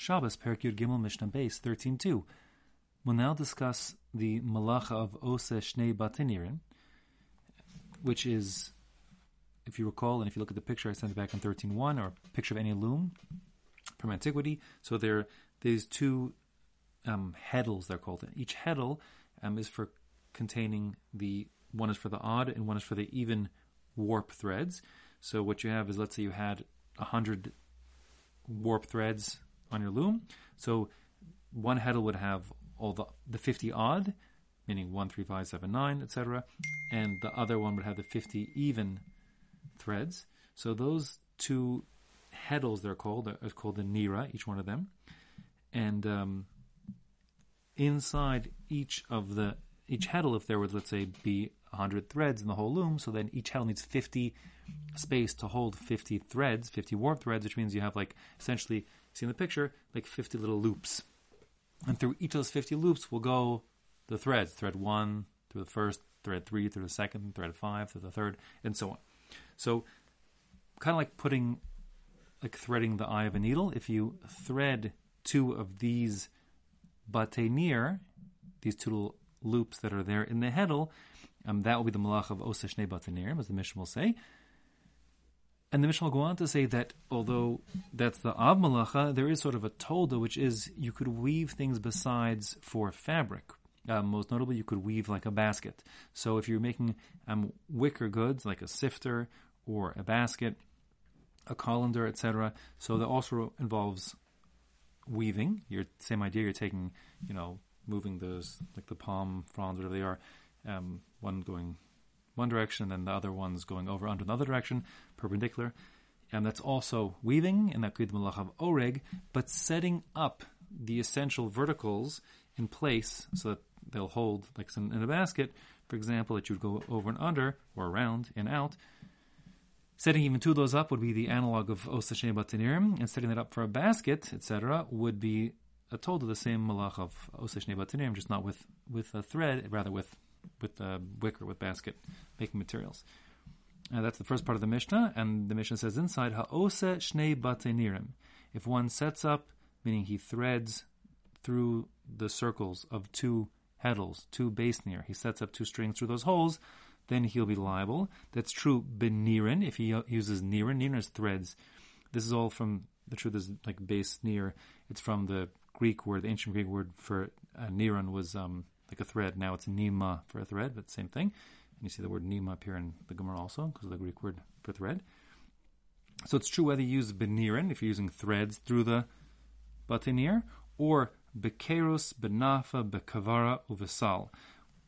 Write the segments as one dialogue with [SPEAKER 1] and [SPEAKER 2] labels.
[SPEAKER 1] Shabbos, Perik Yud Gimel Mishnah Beis 13.2. We'll now discuss the malacha of Ose Shnei Batinirin, which is, if you recall, and if you look at the picture I sent back in 13.1, or picture of any loom from antiquity, so there there's two um, heddles, they're called. Each heddle um, is for containing the, one is for the odd and one is for the even warp threads. So what you have is, let's say you had 100 warp threads on your loom. So one heddle would have all the, the 50 odd, meaning 1, 3, 5, 7, 9, etc. And the other one would have the 50 even threads. So those two heddles, they're called, are called the nira, each one of them. And um, inside each of the, each heddle, if there would, let's say, be 100 threads in the whole loom, so then each heddle needs 50 space to hold 50 threads, 50 warp threads, which means you have like essentially, see in the picture, like 50 little loops. And through each of those 50 loops will go the threads, thread one through the first, thread three through the second, thread five through the third, and so on. So, kind of like putting, like threading the eye of a needle, if you thread two of these batenir, these two little loops that are there in the heddle, um, that will be the malach of Oseshne Batanir, as the Mishnah will say. And the Mishnah will go on to say that although that's the Av Malacha, there is sort of a tolda, which is you could weave things besides for fabric. Uh, most notably, you could weave like a basket. So if you're making um, wicker goods, like a sifter or a basket, a colander, etc., so that also involves weaving. Your same idea. You're taking, you know, moving those like the palm fronds, whatever they are, um, one going one direction and the other one's going over onto another direction, perpendicular. And that's also weaving, and that could be of oreg, but setting up the essential verticals in place so that they'll hold, like in a basket, for example, that you'd go over and under, or around and out. Setting even two of those up would be the analog of Osashem Batanirim, and setting that up for a basket, etc., would be a told of the same malach of Osashem Batanirim, just not with, with a thread, rather with with the wicker, with basket making materials. Uh, that's the first part of the Mishnah, and the Mishnah says inside, Ha'ose shnei batenirim. If one sets up, meaning he threads through the circles of two heddles, two base near, he sets up two strings through those holes, then he'll be liable. That's true benirin, if he uses nirin. Nirin is threads. This is all from, the truth is like base near, it's from the Greek word, the ancient Greek word for uh, nirin was um, like a thread. Now it's nima for a thread, but same thing. And you see the word nima appear in the Gemara also, because of the Greek word for thread. So it's true whether you use benirin, if you're using threads through the batinir, or bekerus, benafa, bekavara, uvesal.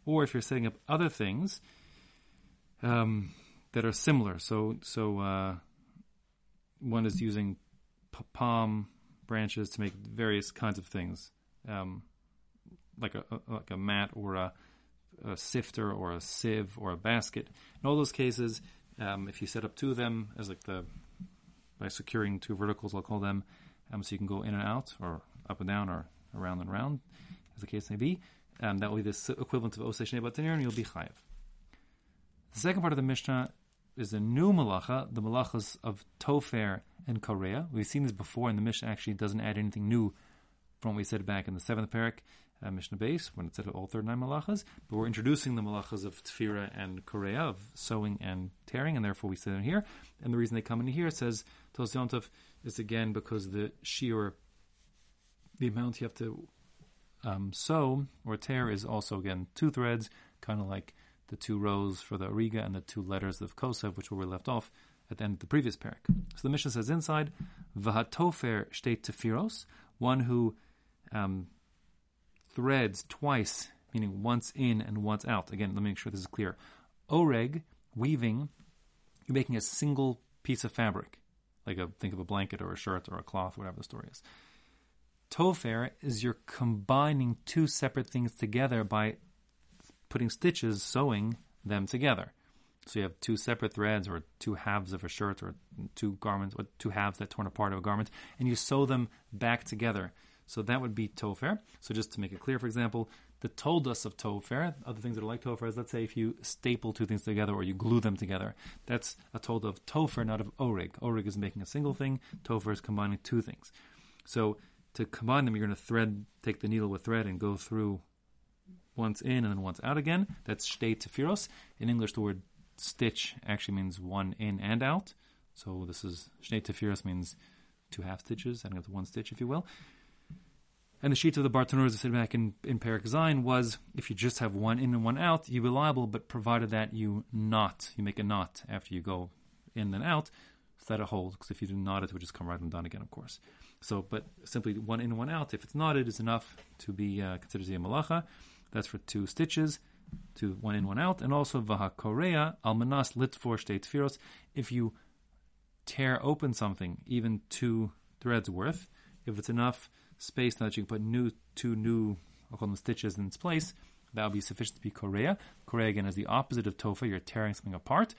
[SPEAKER 1] Or if you're setting up other things um, that are similar. So, so uh, one is using palm branches to make various kinds of things. Um, like a, like a mat or a, a, sifter or a sieve or a basket. In all those cases, um, if you set up two of them as like the by securing two verticals, I'll call them, um, so you can go in and out or up and down or around and around, as the case may be. Um, that will be the equivalent of Oseh Shnei and you'll be chayiv. The second part of the Mishnah is a new malacha, the malachas of Tofer and Korea. We've seen this before, and the Mishnah actually doesn't add anything new from what we said back in the seventh parak uh, Mishnah beis when it said all 39 malachas, but we're introducing the malachas of tefira and korea, of sewing and tearing, and therefore we say them here. And the reason they come in here says Tos is again because the shiur, the amount you have to um, sew or tear is also again two threads, kind of like the two rows for the ariga and the two letters of kosev, which were left off at the end of the previous parak. So the Mishnah says inside, Vahatofer shtei tefiros, one who um, threads twice, meaning once in and once out. Again, let me make sure this is clear. Oreg, weaving, you're making a single piece of fabric, like a think of a blanket or a shirt or a cloth, whatever the story is. Tofer is you're combining two separate things together by putting stitches, sewing them together. So you have two separate threads or two halves of a shirt or two garments, or two halves that torn apart of a garment, and you sew them back together. So that would be tofer. So just to make it clear, for example, the toldos of tofer, other things that are like tofer is let's say if you staple two things together or you glue them together. That's a told of tofer, not of orig. Orig is making a single thing, tofer is combining two things. So to combine them, you're going to thread, take the needle with thread and go through once in and then once out again. That's shtei tefiros. In English, the word stitch actually means one in and out. So this is shtei tefiros means two half stitches, adding up to one stitch, if you will. And the sheet of the Bartenura, I said back in, in Perik Zayin, was if you just have one in and one out, you'd be liable, but provided that you knot, you make a knot after you go in and out, so that it holds. Because if you do knot it, it would just come right undone again, of course. So, but simply one in and one out, if it's knotted, is enough to be uh, considered a malacha. That's for two stitches, to one in, one out. And also, vaha korea, al menas litfor shtei tfiros. If you tear open something, even two threads worth, if it's enough space that you can put new two new I'll call them stitches in its place, that would be sufficient to be korea. Korea again is the opposite of tofa. You're tearing something apart.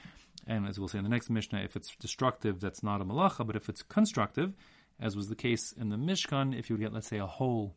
[SPEAKER 1] And as we'll say in the next Mishnah, if it's destructive, that's not a malacha. But if it's constructive, as was the case in the Mishkan, if you would get, let's say, a hole,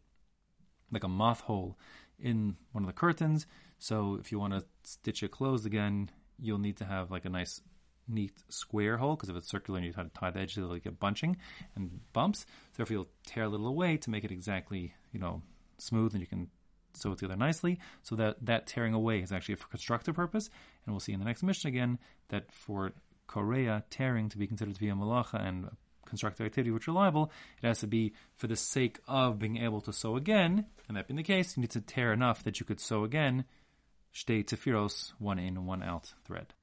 [SPEAKER 1] like a moth hole, in one of the curtains. So if you want to stitch it closed again, you'll need to have like a nice neat square hole because if it's circular and you have to tie the edge it'll get bunching and bumps. So if you'll tear a little away to make it exactly, you know, smooth and you can sew it together nicely. So that that tearing away is actually for constructive purpose. And we'll see in the next Mishnah again that for Korea tearing to be considered to be a malacha and constructive activity which are liable, it has to be for the sake of being able to sew again. And that being the case, you need to tear enough that you could sew again, shtei tefiros, one in, one out thread.